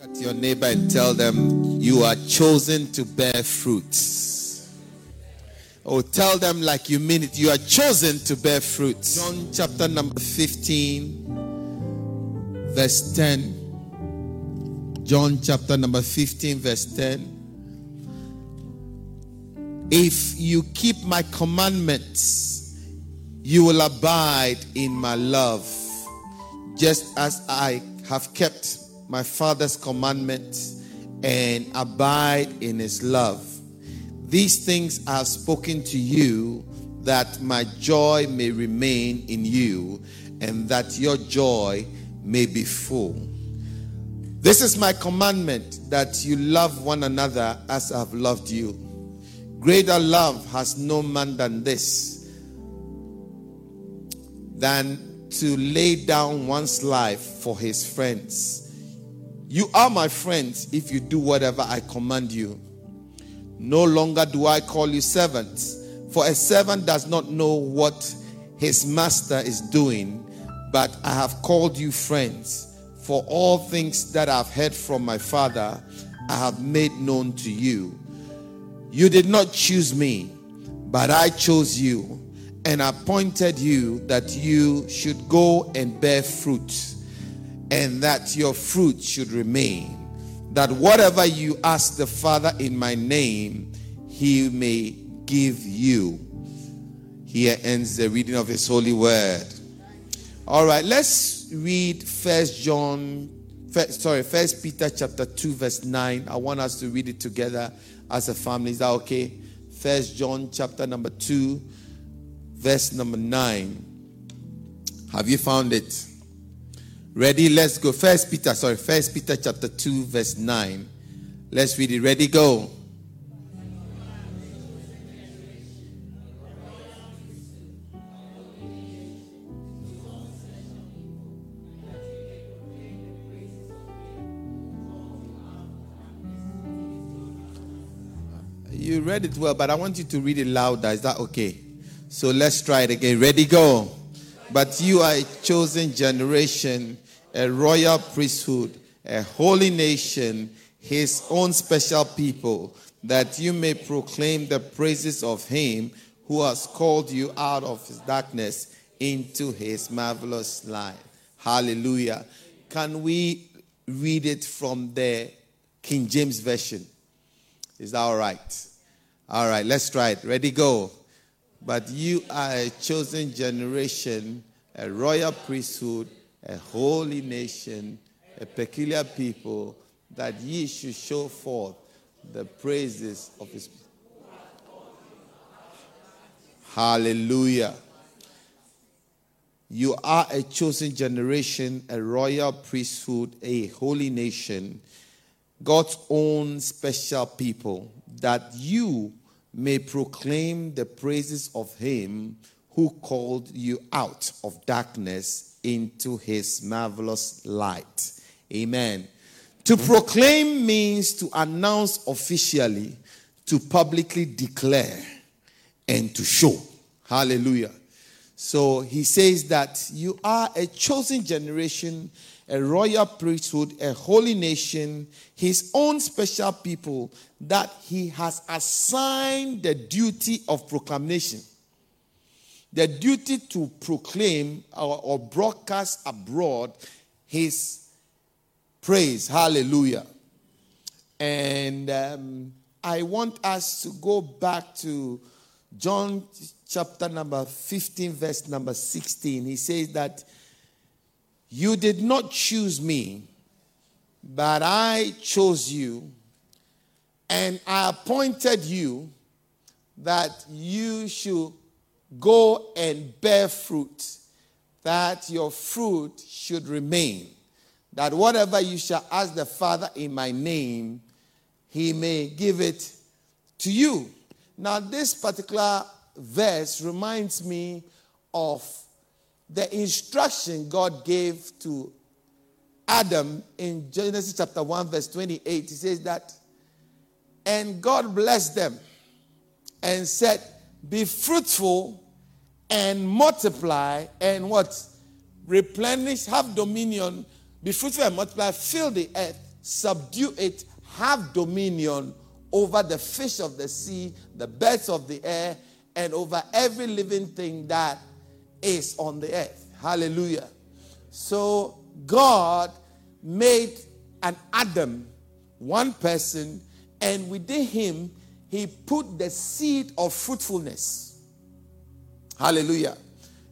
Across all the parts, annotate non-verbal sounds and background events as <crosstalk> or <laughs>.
at your neighbor and tell them you are chosen to bear fruits. Or oh, tell them like you mean it, you are chosen to bear fruit. John chapter number 15, verse 10. John chapter number 15, verse 10. If you keep my commandments, you will abide in my love, just as I have kept my Father's commandments and abide in his love. These things I have spoken to you that my joy may remain in you and that your joy may be full. This is my commandment that you love one another as I have loved you. Greater love has no man than this, than to lay down one's life for his friends. You are my friends if you do whatever I command you. No longer do I call you servants, for a servant does not know what his master is doing, but I have called you friends. For all things that I've heard from my Father, I have made known to you. You did not choose me, but I chose you and appointed you that you should go and bear fruit, and that your fruit should remain that whatever you ask the Father in my name, he may give you. Here ends the reading of his holy word. All right, let's read First John, first, sorry, First Peter chapter 2, verse 9. I want us to read it together as a family. Is that okay? First John chapter number 2, verse number 9. Have you found it? Ready? Let's go. First Peter, sorry, First Peter chapter 2, verse 9. Let's read it. Ready? Go. You read it well, but I want you to read it louder. Is that okay? So let's try it again. Ready? Go. But you are a chosen generation, a royal priesthood, a holy nation, his own special people, that you may proclaim the praises of him who has called you out of his darkness into his marvelous light. Hallelujah. Can we read it from the King James Version? Is that all right? All right, let's try it. Ready, go. But you are a chosen generation, a royal priesthood, a holy nation, a peculiar people, that ye should show forth the praises of his. Hallelujah. You are a chosen generation, a royal priesthood, a holy nation, God's own special people, that you may proclaim the praises of him who called you out of darkness into his marvelous light. Amen. To proclaim means to announce officially, to publicly declare, and to show. Hallelujah. So he says that you are a chosen generation, a royal priesthood, a holy nation, his own special people that he has assigned the duty of proclamation. The duty to proclaim or, or broadcast abroad his praise. Hallelujah. And um, I want us to go back to John chapter number 15, verse number 16. He says that you did not choose me, but I chose you, and I appointed you that you should go and bear fruit, that your fruit should remain, that whatever you shall ask the Father in my name, he may give it to you. Now, this particular verse reminds me of the instruction God gave to Adam in Genesis chapter 1, verse 28. He says that, and God blessed them and said, Be fruitful and multiply and what? Replenish, have dominion, be fruitful and multiply, fill the earth subdue it, have dominion over the fish of the sea, the birds of the air, and over every living thing that is on the earth. Hallelujah. So God made an Adam, one person, and within him, he put the seed of fruitfulness. Hallelujah.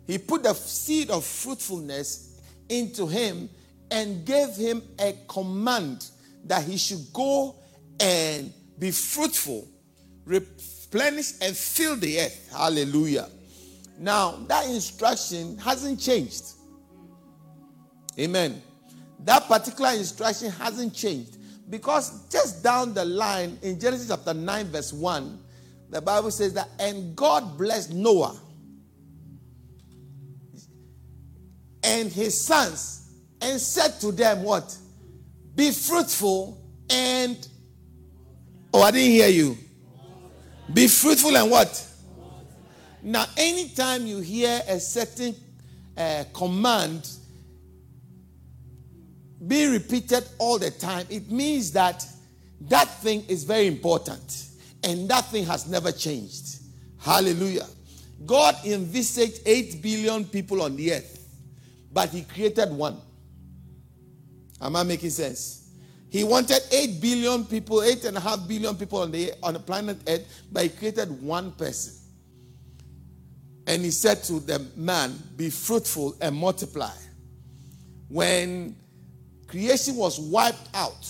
He put the seed of fruitfulness into him and gave him a command that he should go and be fruitful, replenish, and fill the earth. Hallelujah. Now, that instruction hasn't changed. Amen. That particular instruction hasn't changed because just down the line in Genesis chapter 9, verse 1, the Bible says that, and God blessed Noah and his sons and said to them, What? Be fruitful and. Oh, I didn't hear you. Be fruitful and what? Now, anytime you hear a certain uh, command being repeated all the time, it means that that thing is very important and that thing has never changed. Hallelujah. God envisaged 8 billion people on the earth, but He created one. Am I making sense? He wanted 8 billion people, 8.5 billion people on the, on the planet Earth, but He created one person. And He said to the man, Be fruitful and multiply. When creation was wiped out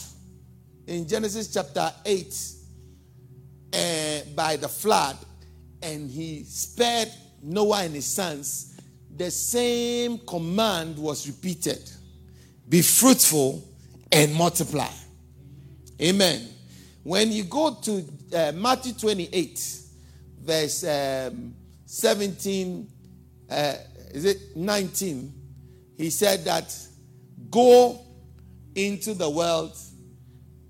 in Genesis chapter 8 uh, by the flood, and he spared Noah and his sons, the same command was repeated be fruitful and multiply. Amen. When you go to uh, Matthew 28, verse um, 17, uh, is it 19? He said that go into the world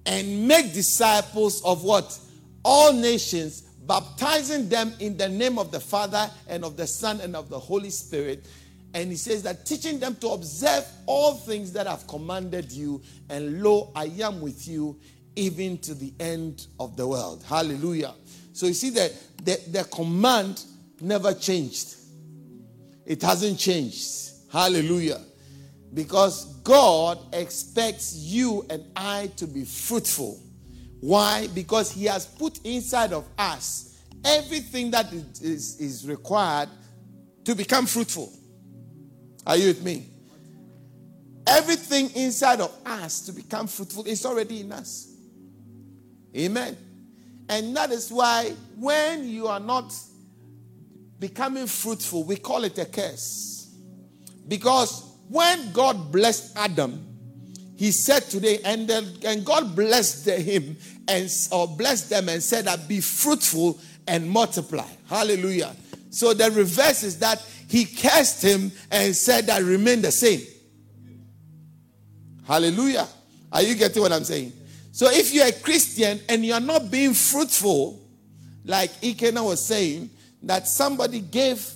and make disciples of what? All nations, baptizing them in the name of the Father and of the Son and of the Holy Spirit. And he says that teaching them to observe all things that I've commanded you, and lo, I am with you even to the end of the world. Hallelujah. So you see that the, the command never changed. It hasn't changed. Hallelujah. Because God expects you and I to be fruitful. Why? Because He has put inside of us everything that is, is required to become fruitful. Are you with me? Everything inside of us to become fruitful is already in us. Amen. And that is why when you are not becoming fruitful, we call it a curse. Because when God blessed Adam, he said today, and then and God blessed him and or blessed them and said that be fruitful and multiply. Hallelujah. So the reverse is that he cursed him and said that remain the same. Hallelujah. Are you getting what I'm saying? So if you're a Christian and you're not being fruitful, like Ikena was saying, that somebody gave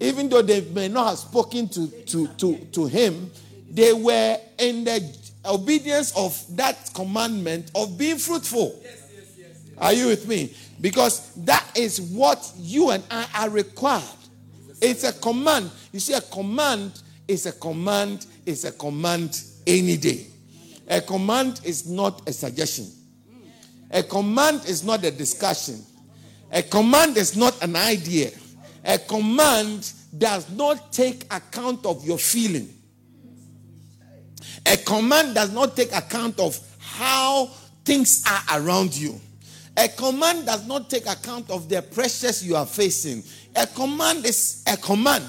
even though they may not have spoken to, to, to, to him, they were in the obedience of that commandment of being fruitful. Yes, yes, yes, are you with me? Because that is what you and I are required. It's a command. You see, a command is a command, is a command any day. A command is not a suggestion. A command is not a discussion. A command is not an idea. A command does not take account of your feeling. A command does not take account of how things are around you. A command does not take account of the pressures you are facing. A command is a command.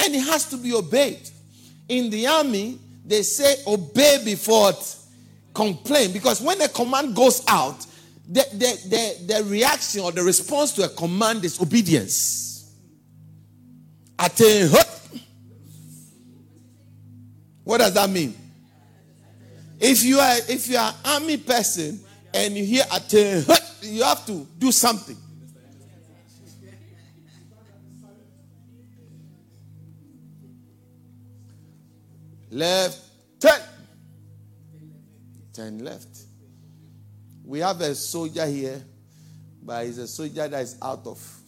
And it has to be obeyed. In the army, they say obey before complain. Because when a command goes out, the, the, the, the reaction or the response to a command is obedience. Attain. What does that mean? If you are if you are an army person and you hear attain, you have to do something. Left turn. 10 left. We have a soldier here, but he's a soldier that is out of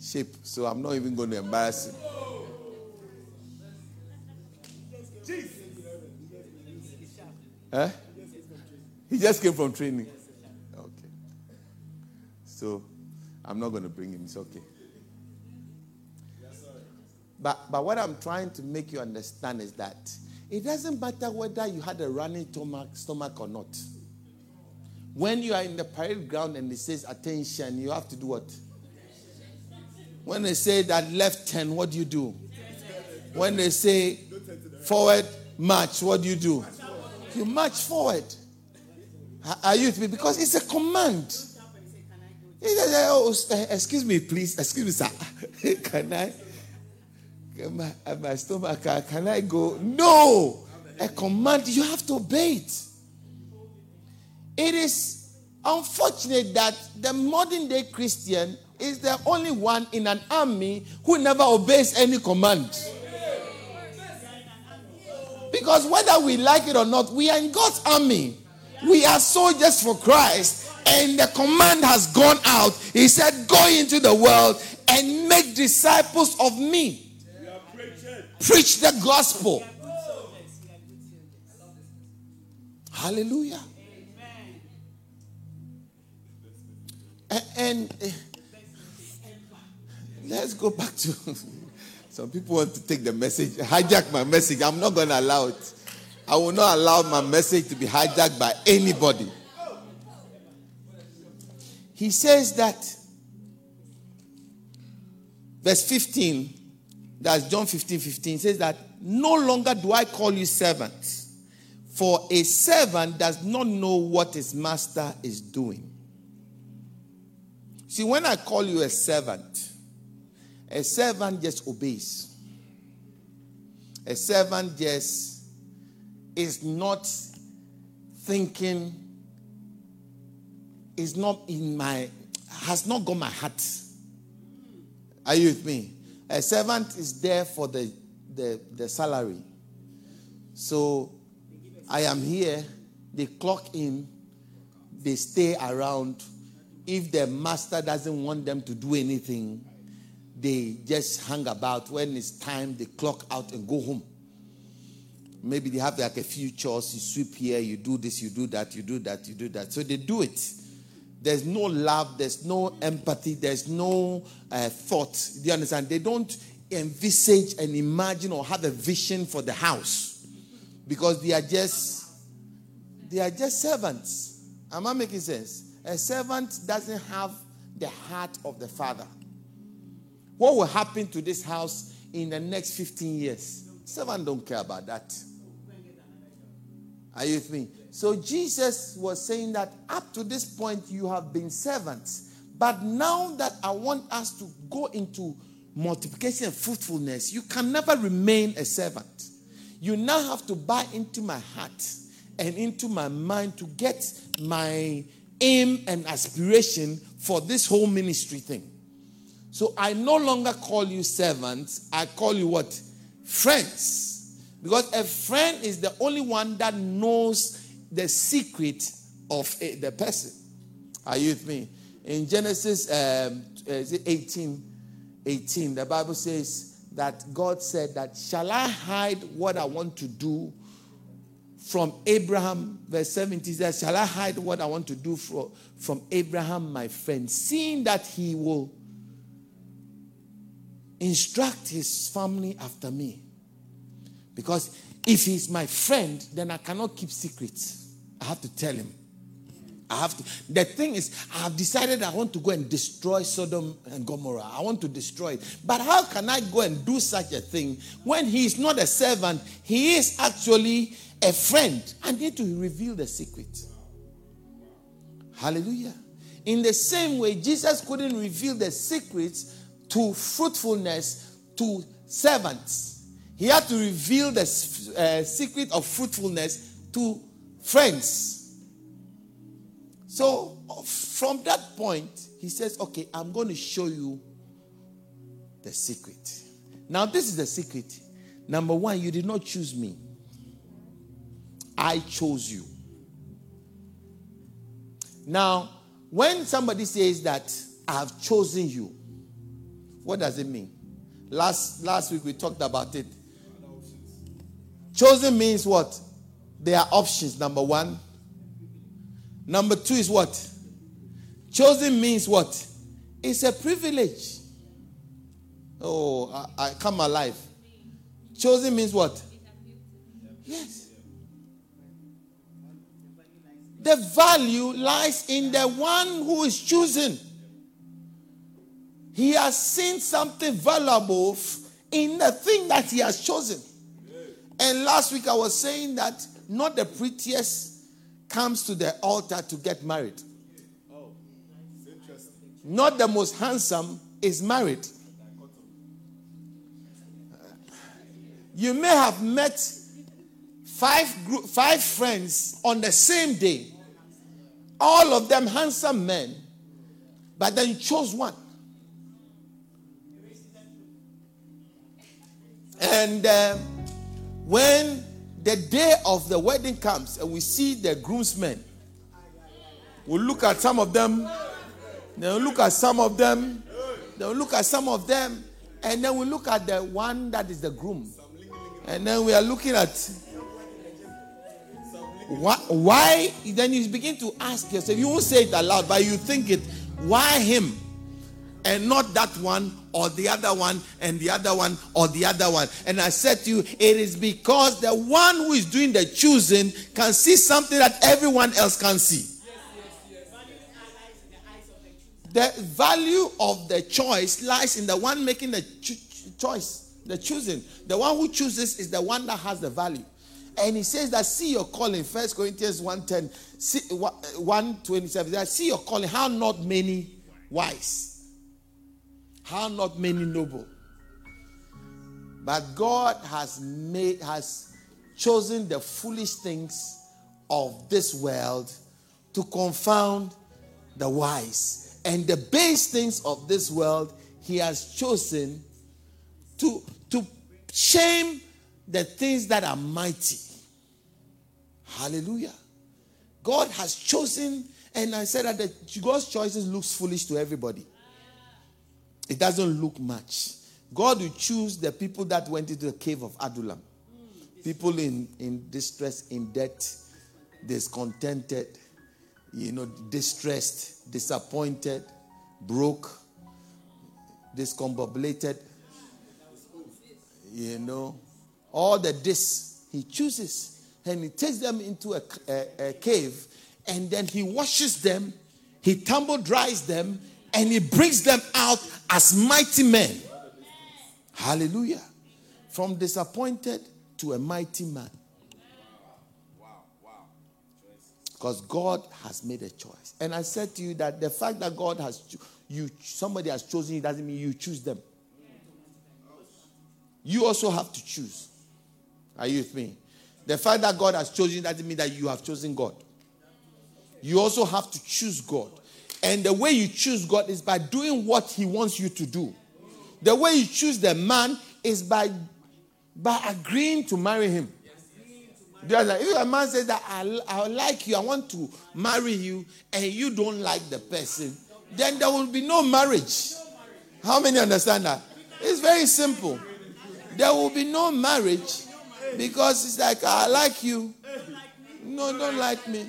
shape, so I'm not even going to embarrass him. Huh? He just came from training. Okay. So I'm not going to bring him. It's okay. But, but what I'm trying to make you understand is that it doesn't matter whether you had a running stomach, stomach or not. When you are in the parade ground and it says attention, you have to do what? When they say that left 10, what do you do? When they say forward march, what do you do? You march forward. Are you? Because it's a command. Oh, oh eh, excuse me, please. Excuse me, sir. <laughs> Can I? My, my stomach, can I go? No! A command, you have to obey it. It is unfortunate that the modern day Christian is the only one in an army who never obeys any command. Because whether we like it or not, we are in God's army. We are soldiers for Christ. And the command has gone out. He said, Go into the world and make disciples of me. Preach the gospel. Hallelujah. And, and uh, let's go back to <laughs> some people want to take the message, hijack my message. I'm not going to allow it. I will not allow my message to be hijacked by anybody. He says that, verse 15, that's John 15 15, says that no longer do I call you servants, for a servant does not know what his master is doing. See, when I call you a servant, a servant just obeys. A servant just is not thinking, is not in my, has not got my heart. Are you with me? A servant is there for the, the, the salary. So I am here, they clock in, they stay around. If the master doesn't want them to do anything, they just hang about. When it's time, they clock out and go home. Maybe they have like a few chores. You sweep here, you do this, you do that, you do that, you do that. So they do it. There's no love, there's no empathy, there's no uh, thought. Do you understand? They don't envisage and imagine or have a vision for the house because they are just they are just servants. Am I making sense? A servant doesn't have the heart of the father. What will happen to this house in the next 15 years? Servant don't care about that. Are you with me? So Jesus was saying that up to this point you have been servants. But now that I want us to go into multiplication and fruitfulness, you can never remain a servant. You now have to buy into my heart and into my mind to get my aim and aspiration for this whole ministry thing. So I no longer call you servants, I call you what? Friends. Because a friend is the only one that knows the secret of the person. Are you with me? In Genesis um, 18, 18, the Bible says that God said that, shall I hide what I want to do from Abraham? Verse 17 says, shall I hide what I want to do from, from Abraham, my friend, seeing that he will instruct his family after me. Because if he's my friend, then I cannot keep secrets. I have to tell him. I have to. The thing is, I have decided I want to go and destroy Sodom and Gomorrah. I want to destroy it. But how can I go and do such a thing when he is not a servant? He is actually a friend. I need to reveal the secret. Hallelujah. In the same way, Jesus couldn't reveal the secrets to fruitfulness to servants. He had to reveal the uh, secret of fruitfulness to friends. So, from that point, he says, Okay, I'm going to show you the secret. Now, this is the secret. Number one, you did not choose me. I chose you. Now, when somebody says that I have chosen you, what does it mean? Last, last week we talked about it. Chosen means what? There are options, number one. Number two is what? Chosen means what? It's a privilege. Oh, I, I come alive. Chosen means what? Yes. The value lies in the one who is chosen. He has seen something valuable in the thing that he has chosen. And last week I was saying that not the prettiest comes to the altar to get married. Not the most handsome is married. You may have met five, group, five friends on the same day, all of them handsome men, but then you chose one. And uh, when the day of the wedding comes and we see the groomsmen, we look at some of them, then we look at some of them, then we look at some of them, and then we look at the one that is the groom. And then we are looking at why, why, then you begin to ask yourself, you won't say it aloud, but you think it, why him? And not that one or the other one and the other one or the other one. And I said to you, it is because the one who is doing the choosing can see something that everyone else can see. The value of the choice lies in the one making the cho- choice the choosing. The one who chooses is the one that has the value. And he says that see your calling. First Corinthians 110, 127. See your calling. How not many wise? How not many noble? But God has made has chosen the foolish things of this world to confound the wise. And the base things of this world he has chosen to to Shame the things that are mighty. Hallelujah. God has chosen, and I said that the, God's choices looks foolish to everybody. It doesn't look much. God will choose the people that went into the cave of Adullam. People in, in distress, in debt, discontented, you know, distressed, disappointed, broke, discombobulated, you know, all the this he chooses and he takes them into a, a, a cave and then he washes them, he tumble dries them, and he brings them out as mighty men. Hallelujah. From disappointed to a mighty man. Wow. Wow. Because God has made a choice. And I said to you that the fact that God has you somebody has chosen you doesn't mean you choose them you also have to choose. Are you with me? The fact that God has chosen doesn't mean that you have chosen God. You also have to choose God. And the way you choose God is by doing what He wants you to do. The way you choose the man is by, by agreeing to marry him. If a man says that I, I like you, I want to marry you, and you don't like the person, then there will be no marriage. How many understand that? It's very simple there will be no marriage because it's like, I like you. No, don't like me.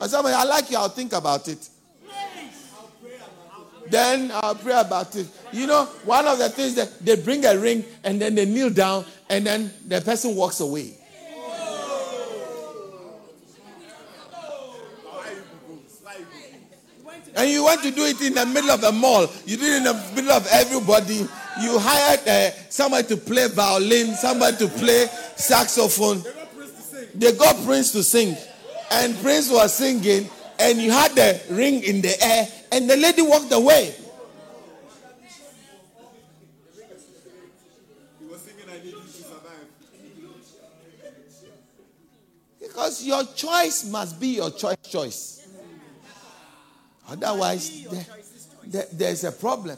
Or somebody, I like you, I'll think about it. Then I'll pray about it. You know, one of the things that they bring a ring and then they kneel down and then the person walks away. And you want to do it in the middle of a mall. You do it in the middle of everybody. You hired uh, somebody to play violin, somebody to play saxophone. They got Prince to sing. And Prince was singing, and you had the ring in the air, and the lady walked away. Because your choice must be your choice choice. Otherwise, there, there, there's a problem.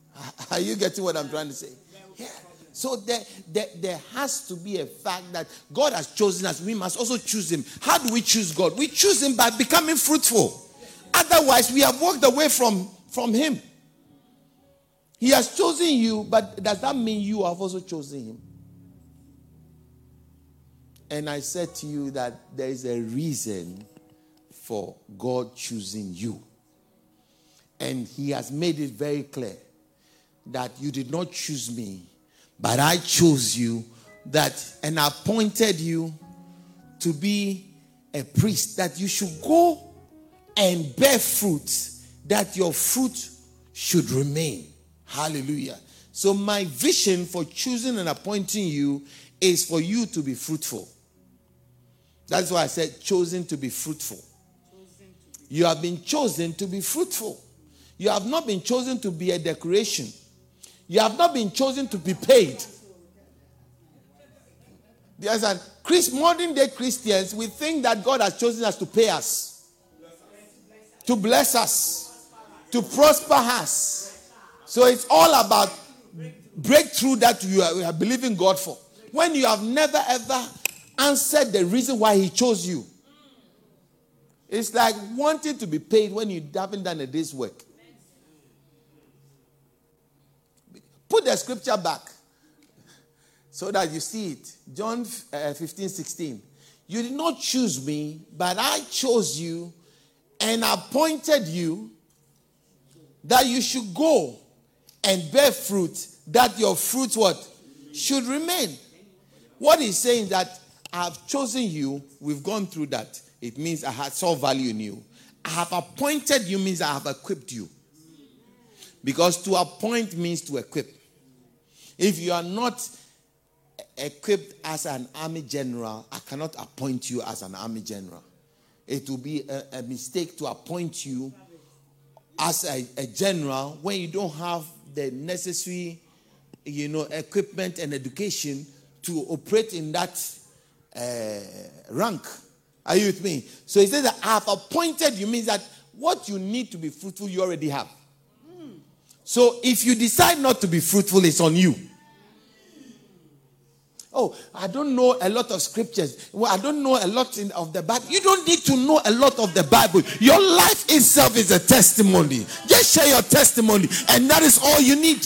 <laughs> Are you getting what I'm trying to say? Yeah. So there, there, there has to be a fact that God has chosen us. We must also choose Him. How do we choose God? We choose Him by becoming fruitful. Otherwise, we have walked away from, from Him. He has chosen you, but does that mean you have also chosen Him? And I said to you that there is a reason for God choosing you. And He has made it very clear that you did not choose me, but I chose you that and appointed you to be a priest, that you should go and bear fruit, that your fruit should remain. Hallelujah. So, my vision for choosing and appointing you is for you to be fruitful. That's why I said, chosen to be fruitful. You have been chosen to be fruitful. You have not been chosen to be a decoration. You have not been chosen to be paid. There's an Chris, modern day Christians, we think that God has chosen us to pay us, to bless us, to prosper us. So it's all about breakthrough that you are, are believing God for. When you have never ever answered the reason why He chose you. It's like wanting to be paid when you haven't done a day's work. Put the scripture back so that you see it. John uh, 15, 16. You did not choose me, but I chose you and appointed you that you should go and bear fruit, that your fruit what? Should remain. What he's saying that I have chosen you, we've gone through that. It means I have saw value in you. I have appointed you means I have equipped you. Because to appoint means to equip. If you are not equipped as an army general, I cannot appoint you as an army general. It will be a, a mistake to appoint you as a, a, general when you don't have the necessary, you know, equipment and education to operate in that uh, rank. Are you with me? So he says that I have appointed you means that what you need to be fruitful, you already have. So if you decide not to be fruitful, it's on you. Oh, I don't know a lot of scriptures. Well, I don't know a lot in, of the Bible. You don't need to know a lot of the Bible. Your life itself is a testimony. Just share your testimony, and that is all you need.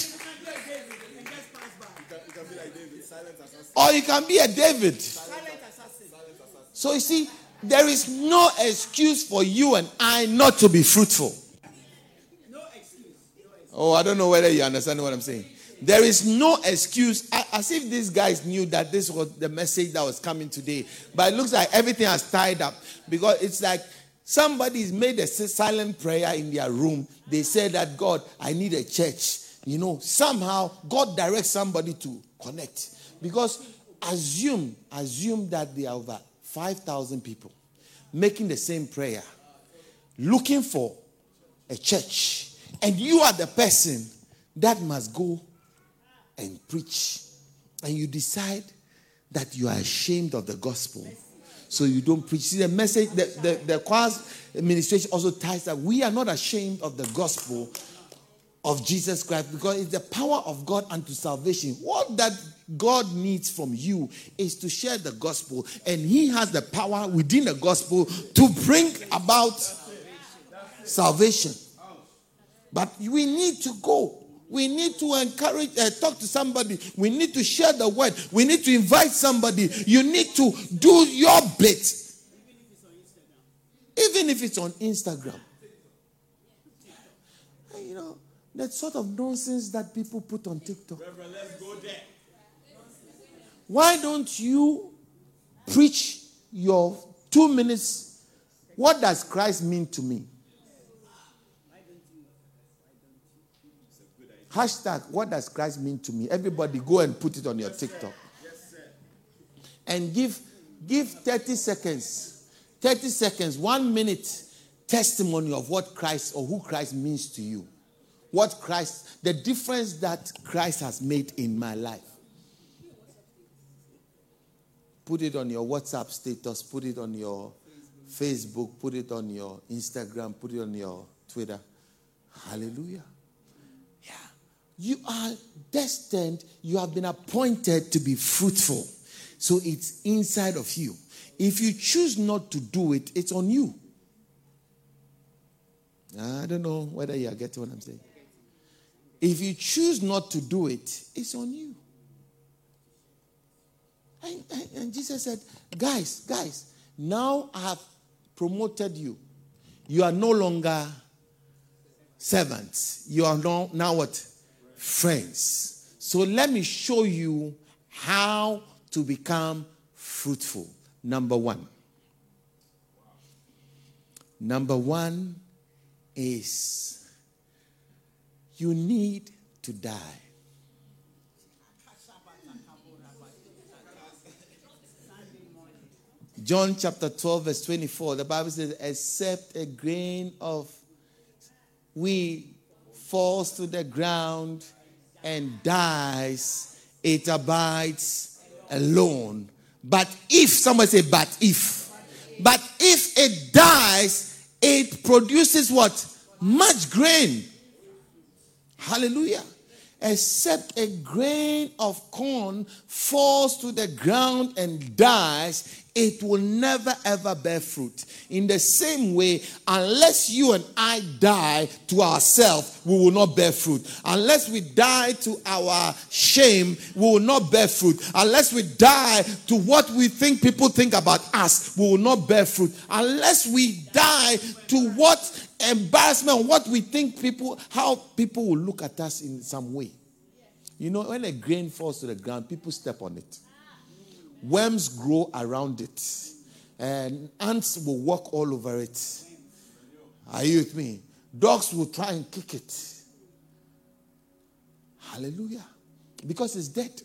Or you can be a David. So you see, there is no excuse for you and I not to be fruitful. No excuse. Oh, I don't know whether you understand what I'm saying. There is no excuse, as if these guys knew that this was the message that was coming today. But it looks like everything has tied up because it's like somebody's made a silent prayer in their room. They said that God, I need a church. You know, somehow God directs somebody to connect because assume, assume that there are over 5,000 people making the same prayer, looking for a church, and you are the person that must go and preach, and you decide that you are ashamed of the gospel, so you don't preach. See, the message, the, the, the choir's administration also ties that we are not ashamed of the gospel of Jesus Christ because it's the power of God unto salvation. What that God needs from you is to share the gospel, and He has the power within the gospel to bring about salvation. But we need to go. We need to encourage, uh, talk to somebody. We need to share the word. We need to invite somebody. You need to do your bit. Even if it's on Instagram. You know, that sort of nonsense that people put on TikTok. Reverend, let's go there. Why don't you preach your two minutes? What does Christ mean to me? Hashtag, what does Christ mean to me? Everybody go and put it on your TikTok. And give, give 30 seconds, 30 seconds, one minute testimony of what Christ or who Christ means to you. What Christ, the difference that Christ has made in my life. Put it on your WhatsApp status, put it on your Facebook, put it on your Instagram, put it on your Twitter. Hallelujah. You are destined, you have been appointed to be fruitful. So it's inside of you. If you choose not to do it, it's on you. I don't know whether you are getting what I'm saying. If you choose not to do it, it's on you. And, and, and Jesus said, Guys, guys, now I have promoted you. You are no longer servants. You are now, now what? Friends. So let me show you how to become fruitful. Number one. Number one is you need to die. John chapter 12, verse 24, the Bible says, except a grain of wheat falls to the ground and dies, it abides alone. But if, someone say, but if, but if it dies, it produces what? Much grain. Hallelujah. Except a grain of corn falls to the ground and dies, it will never ever bear fruit. In the same way, unless you and I die to ourselves, we will not bear fruit. Unless we die to our shame, we will not bear fruit. Unless we die to what we think people think about us, we will not bear fruit. Unless we die to what embarrassment, what we think people, how people will look at us in some way. You know, when a grain falls to the ground, people step on it. Worms grow around it, and ants will walk all over it. Are you with me? Dogs will try and kick it. Hallelujah. Because it's dead.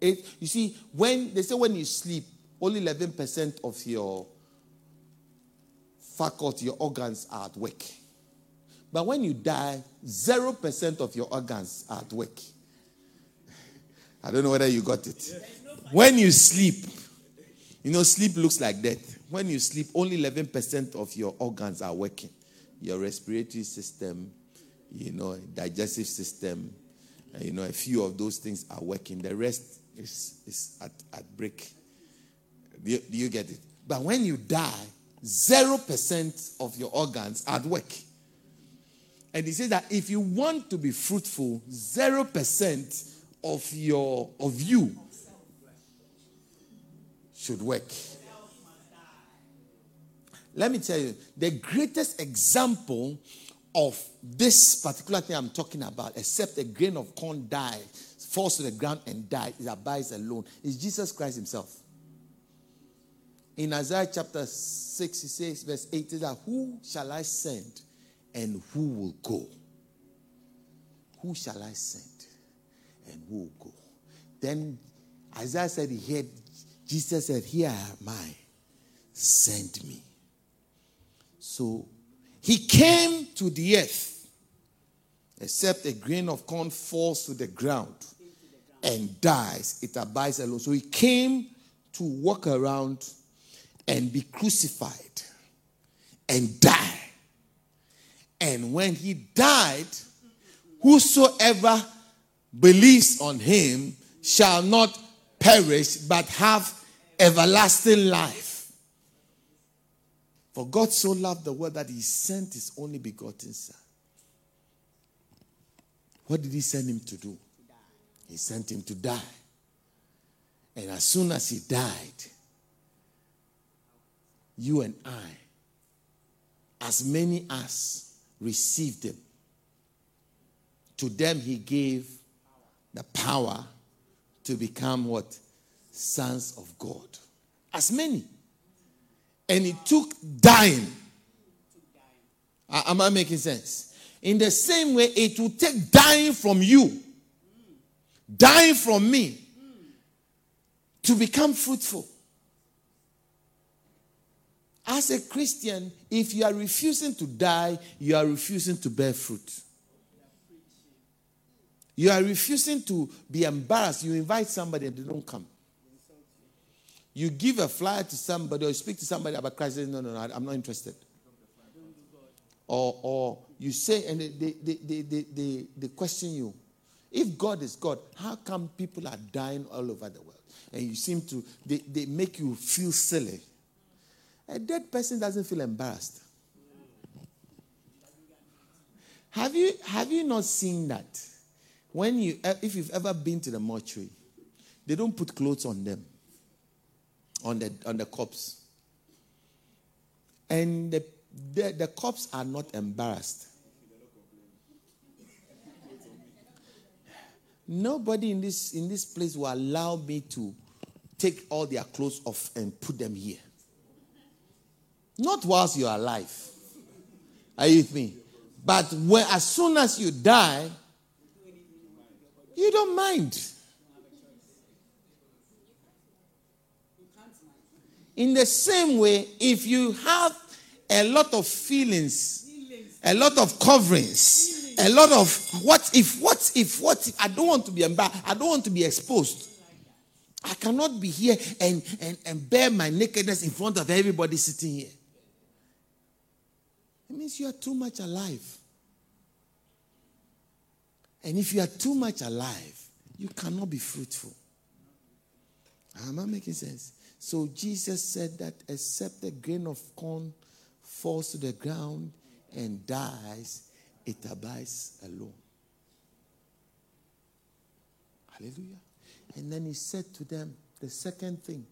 It, you see, when they say when you sleep, only 11% of your faculty, your organs are at work. But when you die, 0% of your organs are at work. <laughs> I don't know whether you got it. When you sleep, you know, sleep looks like death. When you sleep, only 11% of your organs are working. Your respiratory system, you know, digestive system, uh, you know, a few of those things are working. The rest is, is at, at break. Do you, do you get it? But when you die, 0% of your organs are at work. And he says that if you want to be fruitful, 0% of your of you should work. Let me tell you, the greatest example of this particular thing I'm talking about, except a grain of corn die, falls to the ground and dies, it abides alone, is Jesus Christ Himself. In Isaiah chapter 6, he says, verse 8, is that who shall I send and who will go? Who shall I send and who will go? Then Isaiah said he heard Jesus said, Here am I, send me. So he came to the earth, except a grain of corn falls to the ground and dies, it abides alone. So he came to walk around and be crucified and die. And when he died, whosoever believes on him shall not perish but have everlasting life. For God so loved the world that he sent his only begotten Son. What did he send him to do? He sent him to die. And as soon as he died, you and I, as many as received him, to them he gave the power to become what? Sons of God. As many. And it took dying. Am I making sense? In the same way, it will take dying from you, dying from me, to become fruitful. As a Christian, if you are refusing to die, you are refusing to bear fruit. You are refusing to be embarrassed. You invite somebody and they don't come. You give a flyer to somebody or speak to somebody about Christ. Say, no, no, no, I'm not interested. Or, or you say, and they, they, they, they, they, they question you, If God is God, how come people are dying all over the world? And you seem to, they, they make you feel silly. A dead person doesn't feel embarrassed. Have you, have you not seen that? When you, if you've ever been to the mortuary, they don't put clothes on them, on the, on the corpse. And the, the, the cops are not embarrassed. Nobody in this, in this place will allow me to take all their clothes off and put them here. Not whilst you're alive. Are you with me? But when, as soon as you die, you don't mind. In the same way, if you have a lot of feelings, a lot of coverings, a lot of what if, what if, what if, I don't want to be embarrassed, I don't want to be exposed. I cannot be here and, and, and bear my nakedness in front of everybody sitting here. It means you are too much alive. And if you are too much alive, you cannot be fruitful. Ah, am I making sense? So Jesus said that except a grain of corn falls to the ground and dies, it abides alone. Hallelujah. And then he said to them, the second thing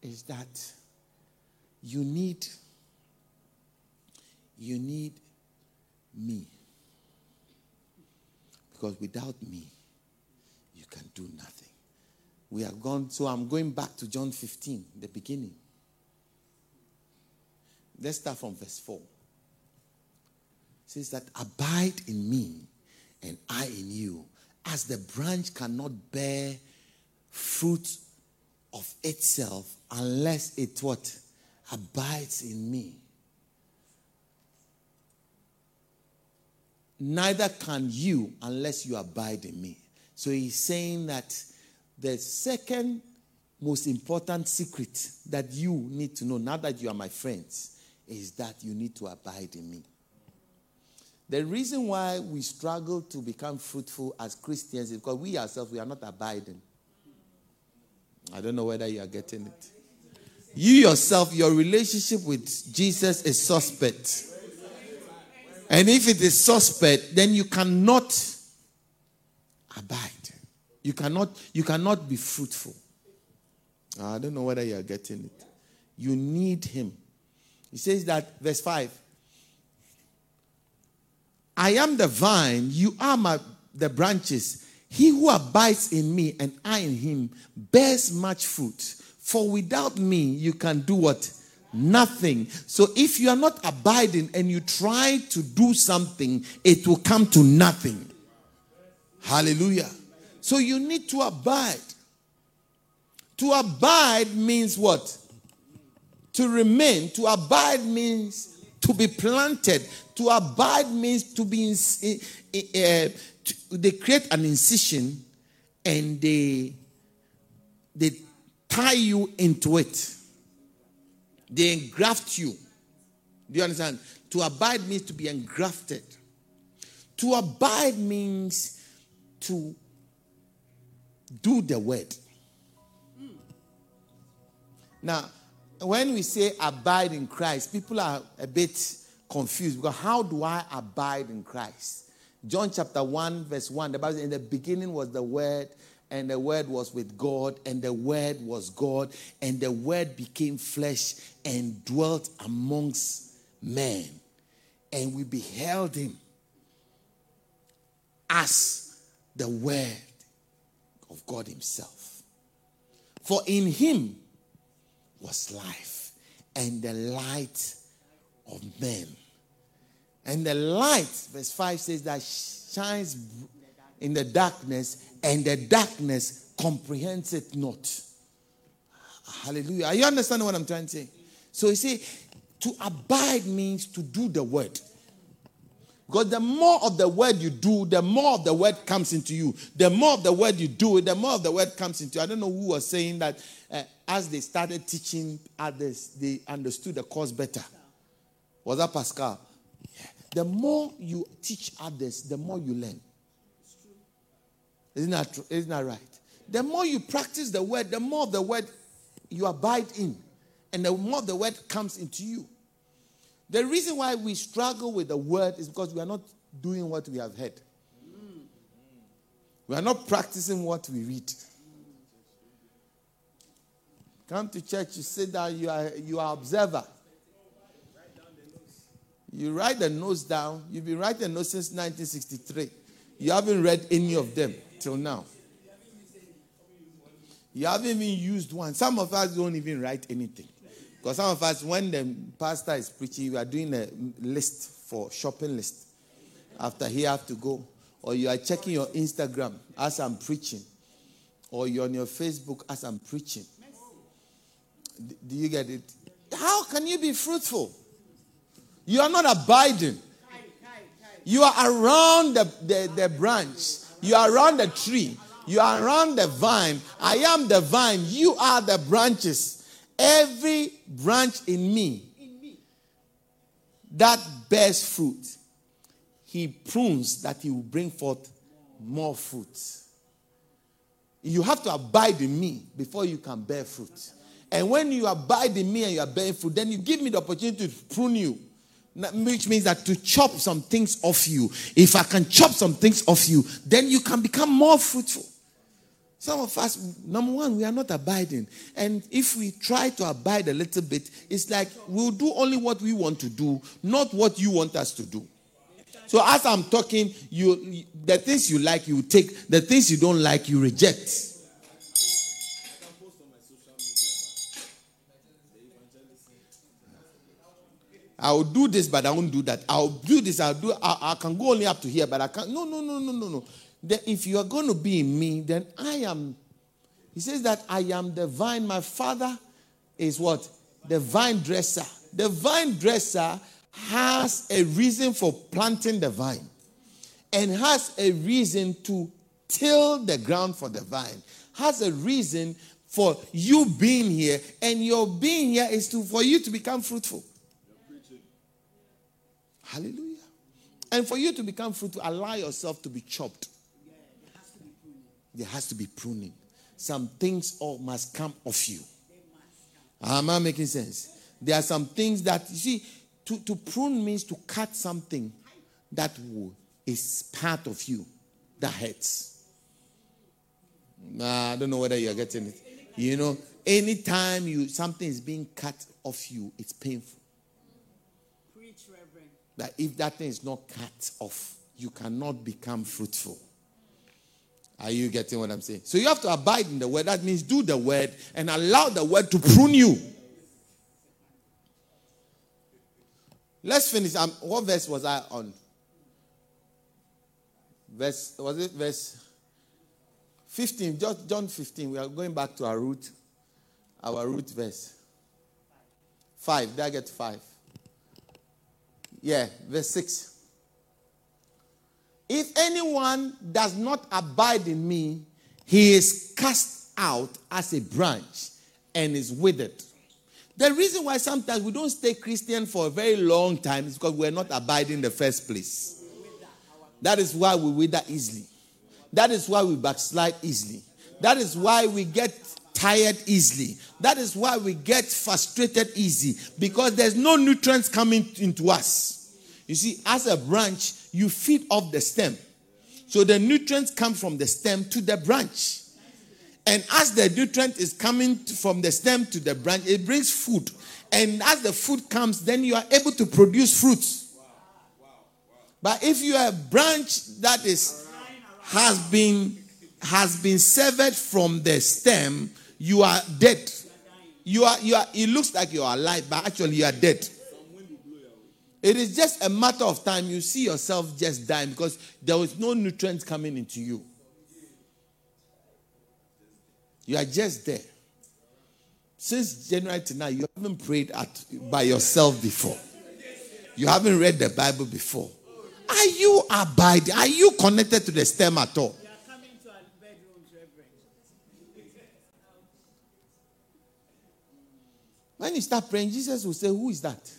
is that you need you need me. Because without me, you can do nothing. We have gone, so I'm going back to John 15, the beginning. Let's start from verse 4. It says that abide in me and I in you, as the branch cannot bear fruit of itself unless it what abides in me. Neither can you unless you abide in me. So he's saying that the second most important secret that you need to know, now that you are my friends, is that you need to abide in me. The reason why we struggle to become fruitful as Christians is because we ourselves we are not abiding. I don't know whether you are getting it. You yourself, your relationship with Jesus is suspect. And if it is suspect, then you cannot abide. You cannot, you cannot be fruitful. Ah, I don't know whether you are getting it. You need him. He says that, verse 5. I am the vine, you are my, the branches. He who abides in me and I in him bears much fruit. For without me, you can do what? Nothing. So if you are not abiding and you try to do something, it will come to nothing. Hallelujah. So you need to abide. To abide means what? To remain. To abide means to be planted. To abide means to be. Uh, to, they create an incision and they they tie you into it. They engraft you. Do you understand? To abide means to be engrafted. To abide means to do the word. Now, when we say abide in Christ, people are a bit confused because how do I abide in Christ? John chapter 1, verse 1, the Bible says, In the beginning was the Word, and the Word was with God, and the Word was God, and the Word became flesh and dwelt amongst men. And we beheld him as the Word of God Himself. For in Him was life, and the light of men. And the light, verse 5 says, that shines in the darkness, and the darkness comprehends it not. Hallelujah. Are you understanding what I'm trying to say? So you see, to abide means to do the word. Because the more of the word you do, the more of the word comes into you. The more of the word you do, the more of the word comes into you. I don't know who was saying that uh, as they started teaching others, they understood the course better. Was that Pascal? The more you teach others, the more you learn. Isn't that, isn't that right? The more you practice the word, the more the word you abide in, and the more the word comes into you. The reason why we struggle with the word is because we are not doing what we have heard. We are not practicing what we read. Come to church, you sit down, you are you are observer. You write the notes down. You've been writing notes since 1963. You haven't read any of them till now. You haven't even used one. Some of us don't even write anything. Because some of us, when the pastor is preaching, you are doing a list for shopping list. After he have to go. Or you are checking your Instagram as I'm preaching. Or you're on your Facebook as I'm preaching. Do you get it? How can you be fruitful? You are not abiding. You are around the, the, the branch. You are around the tree. You are around the vine. I am the vine. You are the branches. Every branch in me that bears fruit, he prunes that he will bring forth more fruit. You have to abide in me before you can bear fruit. And when you abide in me and you are bearing fruit, then you give me the opportunity to prune you which means that to chop some things off you. If I can chop some things off you, then you can become more fruitful. Some of us, number one, we are not abiding. And if we try to abide a little bit, it's like we'll do only what we want to do, not what you want us to do. So as I'm talking, you the things you like, you take, the things you don't like, you reject. I'll do this, but I won't do that. I'll do this, I'll do I, I can go only up to here, but I can't. No, no, no, no, no, no. Then if you are going to be in me, then I am. He says that I am the vine. My father is what? The vine dresser. The vine dresser has a reason for planting the vine and has a reason to till the ground for the vine, has a reason for you being here, and your being here is to for you to become fruitful. Hallelujah. And for you to become fruitful, allow yourself to be chopped. There has to be pruning. Some things all must come off you. Am I making sense? There are some things that you see, to, to prune means to cut something that will, is part of you that hurts. Nah, I don't know whether you're getting it. You know, anytime you something is being cut off you, it's painful that if that thing is not cut off, you cannot become fruitful. Are you getting what I'm saying? So you have to abide in the word. That means do the word and allow the word to prune you. Let's finish. Um, what verse was I on? Verse was it verse 15? John 15. We are going back to our root, our root verse. Five. Did I get five? Yeah, verse 6. If anyone does not abide in me, he is cast out as a branch and is withered. The reason why sometimes we don't stay Christian for a very long time is because we're not abiding in the first place. That is why we wither easily. That is why we backslide easily. That is why we get tired easily. That is why we get frustrated easy because there's no nutrients coming into us. You see, as a branch, you feed off the stem. So the nutrients come from the stem to the branch. And as the nutrient is coming from the stem to the branch, it brings food. And as the food comes, then you are able to produce fruits. But if you are a branch that is has been has been severed from the stem, you are dead. You are, you are, it looks like you are alive, but actually you are dead. It is just a matter of time. You see yourself just dying because there was no nutrients coming into you. You are just there. Since January to now, you haven't prayed at, by yourself before. You haven't read the Bible before. Are you abiding? Are you connected to the stem at all? When you start praying, Jesus will say, Who is that? <laughs>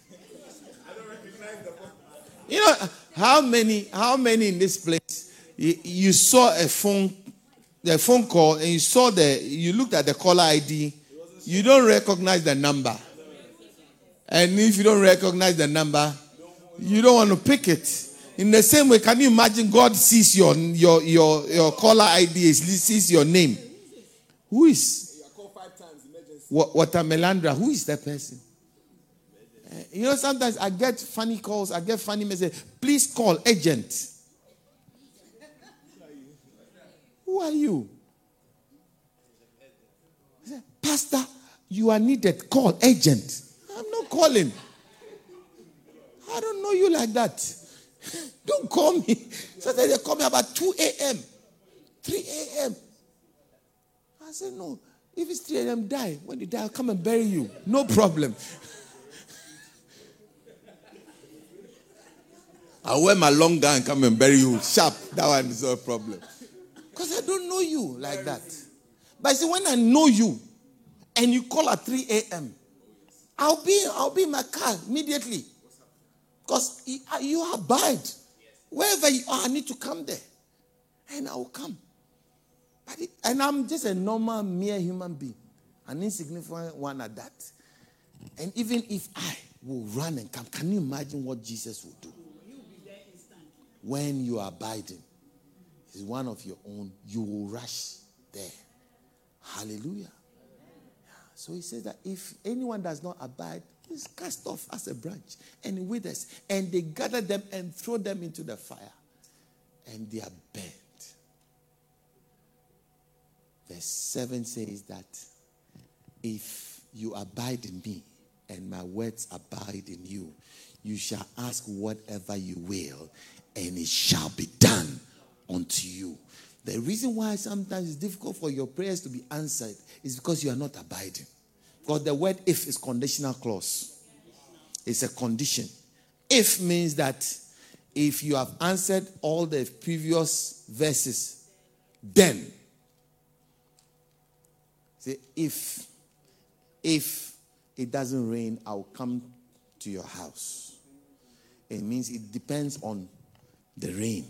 You know how many how many in this place you, you saw a phone the phone call and you saw the, you looked at the caller ID, you don't recognize the number. And if you don't recognize the number, you don't want to pick it. In the same way, can you imagine God sees your your your, your caller ID, is sees your name? Who is? Watermelandra. Who is that person? Eh, you know, sometimes I get funny calls, I get funny messages. Please call agent. Who are you? Pastor, you are needed. Call agent. I'm not calling. I don't know you like that. <laughs> Don't call me. So they call me about 2 a.m., 3 a.m. I said, no. If it's 3 a.m., die. When you die, I'll come and bury you. No problem. <laughs> I'll wear my long gown and come and bury you sharp. That one is no problem. Because I don't know you like that. But see, when I know you and you call at 3 a.m., I'll be I'll be in my car immediately. Because you abide. Wherever you are, I need to come there. And I will come. And I'm just a normal, mere human being, an insignificant one at that. And even if I will run and come, can you imagine what Jesus will do? When you are abiding, is one of your own, you will rush there. Hallelujah. So he says that if anyone does not abide, he's cast off as a branch and withers. And they gather them and throw them into the fire. And they are burnt. Verse 7 says that if you abide in me and my words abide in you, you shall ask whatever you will, and it shall be done unto you. The reason why sometimes it's difficult for your prayers to be answered is because you are not abiding. Because the word if is conditional clause. It's a condition. If means that if you have answered all the previous verses, then say if if it doesn't rain, I'll come to your house. It means it depends on the rain.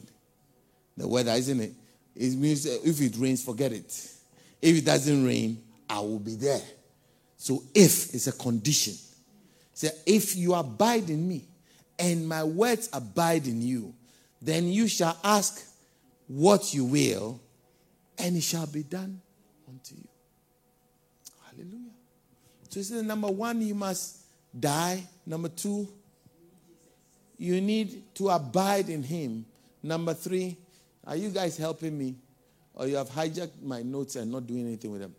The weather, isn't it? It means uh, if it rains, forget it. If it doesn't rain, I will be there. So if is a condition. Say, if you abide in me and my words abide in you, then you shall ask what you will, and it shall be done So he said, number one, you must die. Number two, you need to abide in him. Number three, are you guys helping me? Or you have hijacked my notes and not doing anything with them?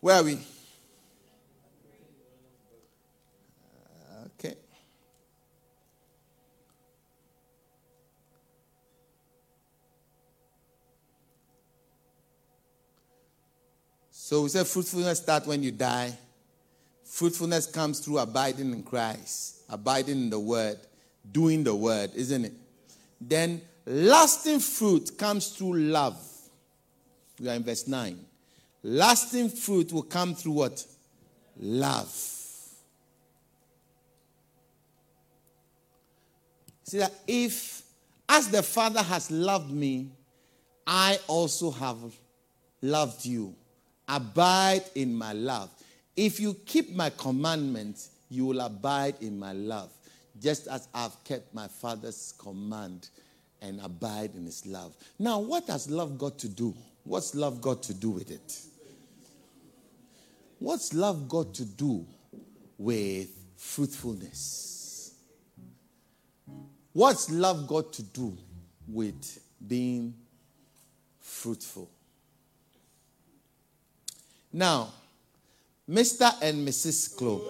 Where are we? So we said fruitfulness starts when you die. Fruitfulness comes through abiding in Christ, abiding in the word, doing the word, isn't it? Then lasting fruit comes through love. We are in verse 9. Lasting fruit will come through what? Love. See that if, as the Father has loved me, I also have loved you. Abide in my love. If you keep my commandments, you will abide in my love, just as I've kept my Father's command and abide in his love. Now, what has love got to do? What's love got to do with it? What's love got to do with fruitfulness? What's love got to do with being fruitful? Now, Mr. and Mrs. Clo.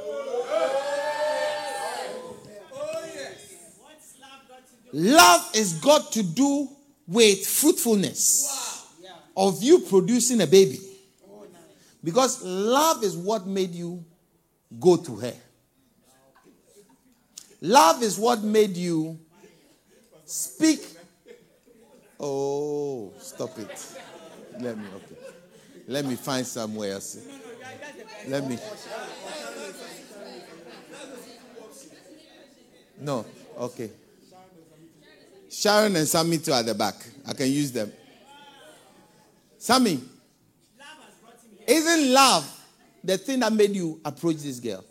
Love is got to do with fruitfulness of you producing a baby. Because love is what made you go to her. Love is what made you speak. Oh, stop it. Let me, okay. Let me find somewhere else. Let me. No. Okay. Sharon and Sammy too at the back. I can use them. Sammy, isn't love the thing that made you approach this girl?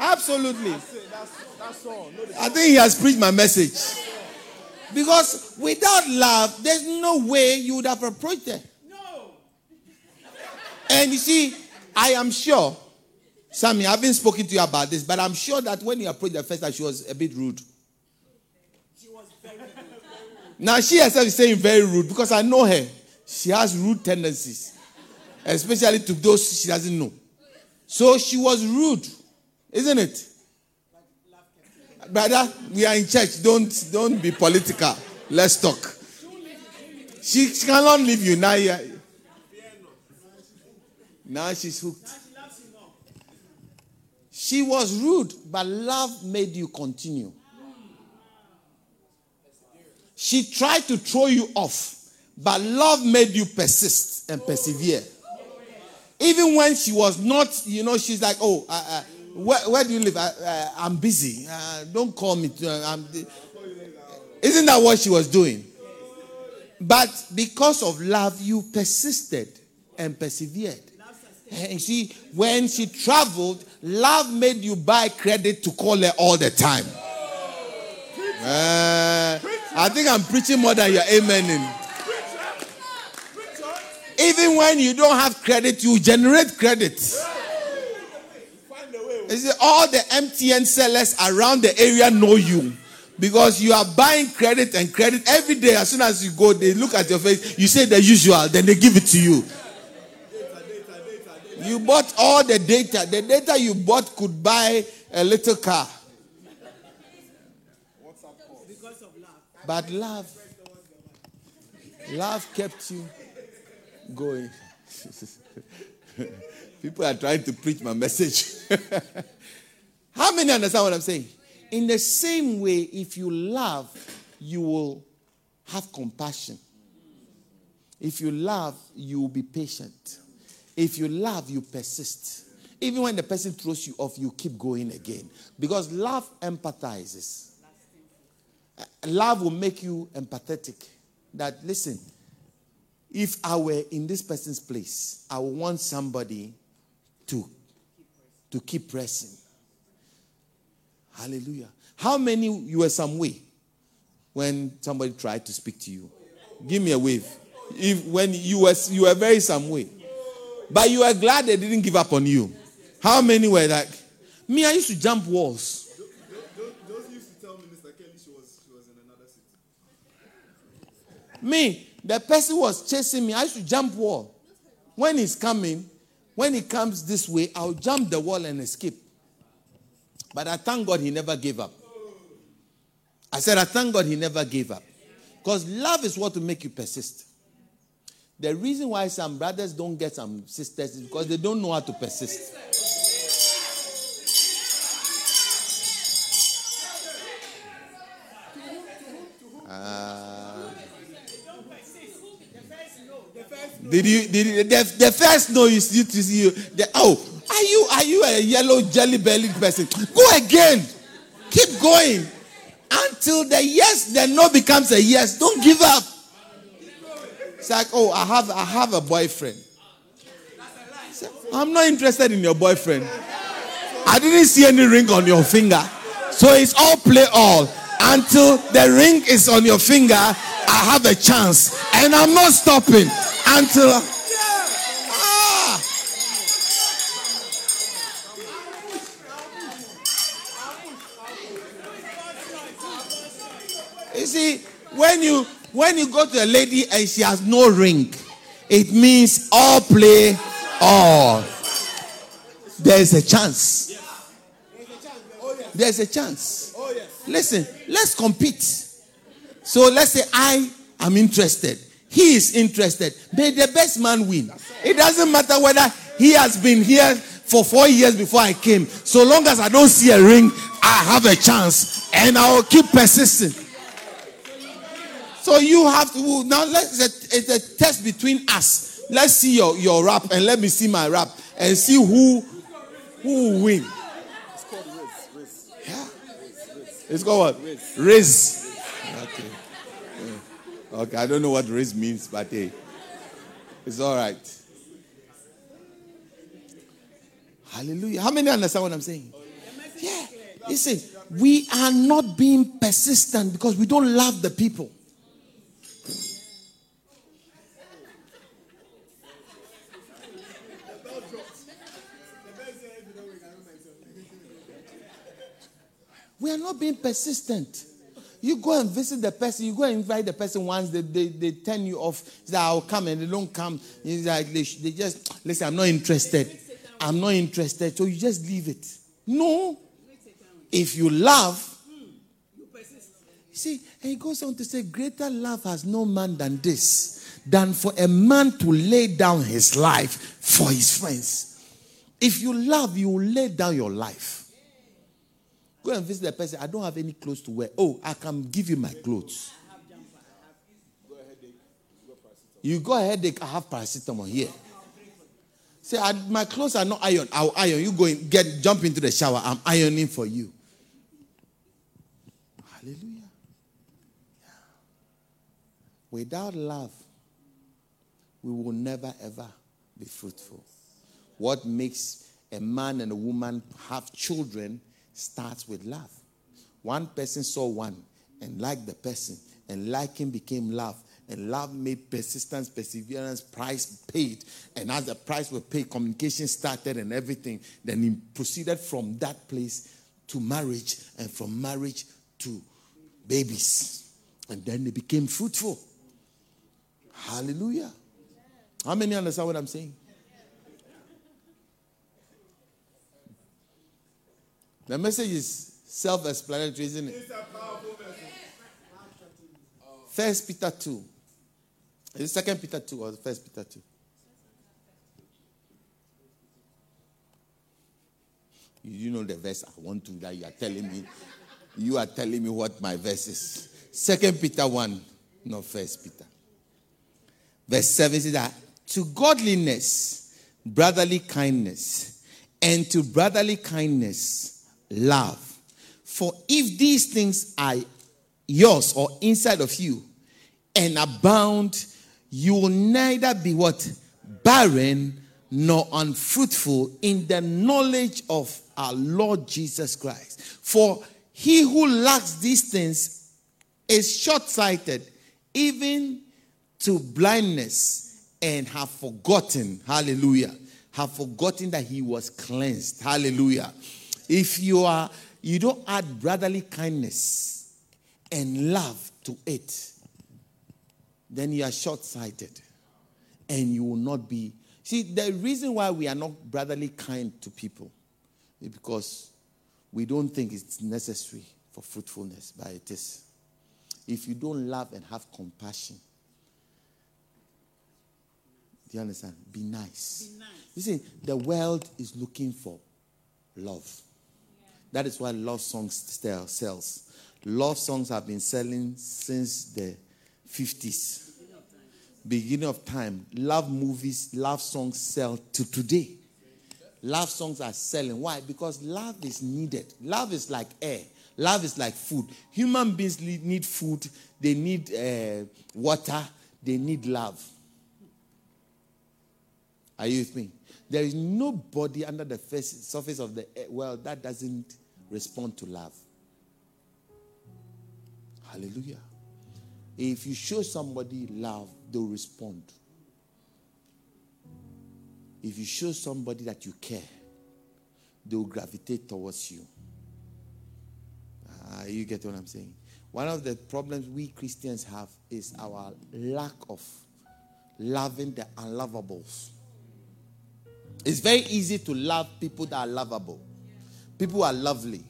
Absolutely. I think he has preached my message. Because without love, there's no way you would have approached her. No. And you see, I am sure, Sammy, I haven't spoken to you about this, but I'm sure that when you approached her first time, she was a bit rude. She was very rude. Now she herself is saying very rude because I know her. She has rude tendencies, especially to those she doesn't know. So she was rude, isn't it? Brother, we are in church. Don't don't be political. Let's talk. She, she cannot leave you now. Now she's hooked. She was rude, but love made you continue. She tried to throw you off, but love made you persist and persevere. Even when she was not, you know, she's like, oh, uh, where, where, do you live? I, uh, busy. Uh, don't call me. To, uh, isn't that what she was doing? But because of love, you persisted and persevered. And see, when she traveled, love made you buy credit to call her all the time. Uh, I think I'm preaching more than you're amening. Even when you don't have credit, you generate credit. See, all the MTN sellers around the area know you because you are buying credit and credit every day. As soon as you go, they look at your face, you say the usual, then they give it to you. You bought all the data. The data you bought could buy a little car. But love, love kept you going. <laughs> People are trying to preach my message. <laughs> How many understand what I'm saying? In the same way, if you love, you will have compassion. If you love, you will be patient. If you love, you persist. Even when the person throws you off, you keep going again. Because love empathizes. Love will make you empathetic. That, listen, if I were in this person's place, I would want somebody to keep pressing. Hallelujah. How many you were some way when somebody tried to speak to you? Give me a wave. If when you were you were very some way. But you were glad they didn't give up on you. How many were like me? I used to jump walls. Me, the person was chasing me. I used to jump wall. When he's coming, when he comes this way, I'll jump the wall and escape. But I thank God he never gave up. I said, I thank God he never gave up. Because love is what will make you persist. The reason why some brothers don't get some sisters is because they don't know how to persist. Did you did you, the, the first no you see to see you the, oh are you are you a yellow jelly bellied person? Go again. Keep going until the yes, the no becomes a yes. Don't give up. It's like, oh, I have I have a boyfriend. I'm not interested in your boyfriend. I didn't see any ring on your finger. So it's all play all. Until the ring is on your finger, I have a chance. And I'm not stopping until ah. You see, when you when you go to a lady and she has no ring, it means all play all. There's a chance. There's a chance. Listen, let's compete. So let's say I am interested. He is interested. May the best man win. It doesn't matter whether he has been here for four years before I came. So long as I don't see a ring, I have a chance and I will keep persisting. So you have to now let's it's a test between us. Let's see your, your rap and let me see my rap and see who who will win. It's called Riz. Yeah. It's called what? Race. Okay. Okay, I don't know what race means, but hey, it's all right. Hallelujah. How many understand what I'm saying? Yeah. Listen, we are not being persistent because we don't love the people. We are not being persistent. You go and visit the person, you go and invite the person once, they, they, they turn you off. Say, I'll come and they don't come. Like they, they just, listen, I'm not interested. I'm not interested. So you just leave it. No. If you love, see, and he goes on to say, Greater love has no man than this, than for a man to lay down his life for his friends. If you love, you will lay down your life. Go and visit the person. I don't have any clothes to wear. Oh, I can give you my clothes. You go ahead, I have paracetamol here. Say, my clothes are not iron. I'll iron. You go and get jump into the shower. I'm ironing for you. Hallelujah. Yeah. Without love, we will never ever be fruitful. What makes a man and a woman have children starts with love. One person saw one and liked the person, and liking became love. And love made persistence, perseverance, price paid. And as the price was paid, communication started and everything. Then he proceeded from that place to marriage, and from marriage to babies. And then they became fruitful. Hallelujah. How many understand what I'm saying? The message is self explanatory, isn't it? First Peter 2. Is it Second Peter 2 or First Peter 2? You know the verse I want to that you are telling me. You are telling me what my verse is. Second Peter 1, not First Peter. Verse 7 says that to godliness, brotherly kindness, and to brotherly kindness, love. For if these things are yours or inside of you and abound, you will neither be what? Barren nor unfruitful in the knowledge of our Lord Jesus Christ. For he who lacks these things is short sighted, even to blindness, and have forgotten, hallelujah, have forgotten that he was cleansed, hallelujah. If you are you don't add brotherly kindness and love to it, then you are short sighted and you will not be. See, the reason why we are not brotherly kind to people is because we don't think it's necessary for fruitfulness, but it is. If you don't love and have compassion, do you understand? Be nice. Be nice. You see, the world is looking for love. That is why love songs still sells. Love songs have been selling since the 50s. Beginning of time. Love movies, love songs sell to today. Love songs are selling. Why? Because love is needed. Love is like air. Love is like food. Human beings need food, they need uh, water, they need love. Are you with me? There is nobody under the face, surface of the world that doesn't respond to love. Hallelujah. If you show somebody love, they'll respond. If you show somebody that you care, they'll gravitate towards you. Uh, you get what I'm saying? One of the problems we Christians have is our lack of loving the unlovables. It's very easy to love people that are lovable. People are lovely.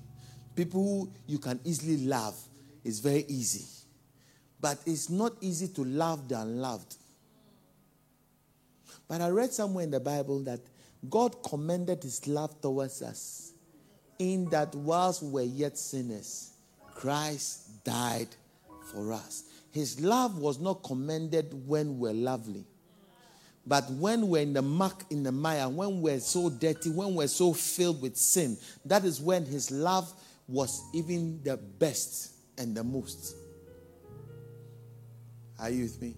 People you can easily love is very easy. But it's not easy to love the unloved. But I read somewhere in the Bible that God commended his love towards us in that whilst we were yet sinners, Christ died for us. His love was not commended when we're lovely. But when we're in the muck, in the mire, when we're so dirty, when we're so filled with sin, that is when his love was even the best and the most. Are you with me?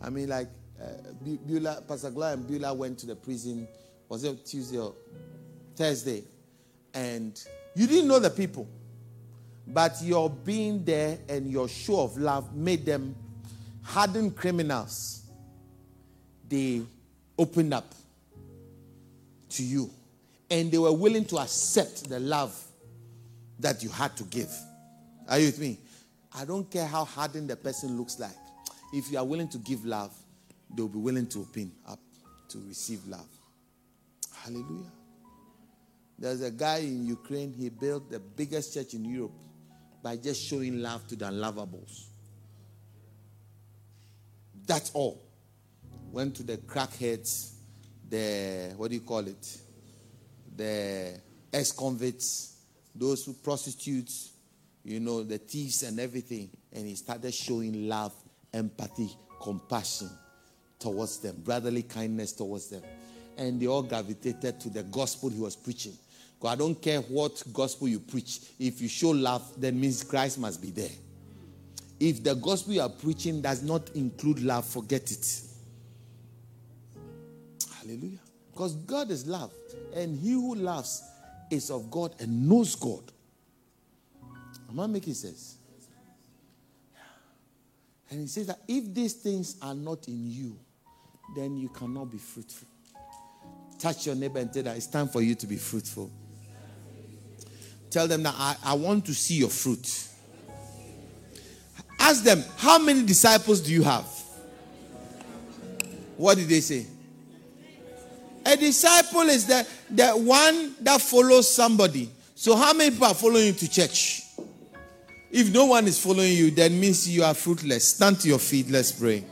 I mean, like, uh, Pastor Gloria and Beulah went to the prison, was it Tuesday or Thursday? And you didn't know the people, but your being there and your show of love made them hardened criminals. They opened up to you and they were willing to accept the love that you had to give. Are you with me? I don't care how hardened the person looks like. If you are willing to give love, they'll be willing to open up to receive love. Hallelujah. There's a guy in Ukraine, he built the biggest church in Europe by just showing love to the unlovables. That's all. Went to the crackheads, the, what do you call it? The ex convicts, those who prostitutes, you know, the thieves and everything. And he started showing love, empathy, compassion towards them, brotherly kindness towards them. And they all gravitated to the gospel he was preaching. I don't care what gospel you preach. If you show love, then means Christ must be there. If the gospel you are preaching does not include love, forget it. Hallelujah. Because God is love. And he who loves is of God and knows God. Am I making sense? And he says that if these things are not in you, then you cannot be fruitful. Touch your neighbor and tell them it's time for you to be fruitful. Tell them that I, I want to see your fruit. Ask them, how many disciples do you have? What did they say? A disciple is the, the one that follows somebody. So, how many people are following you to church? If no one is following you, that means you are fruitless. Stand to your feet. Let's pray.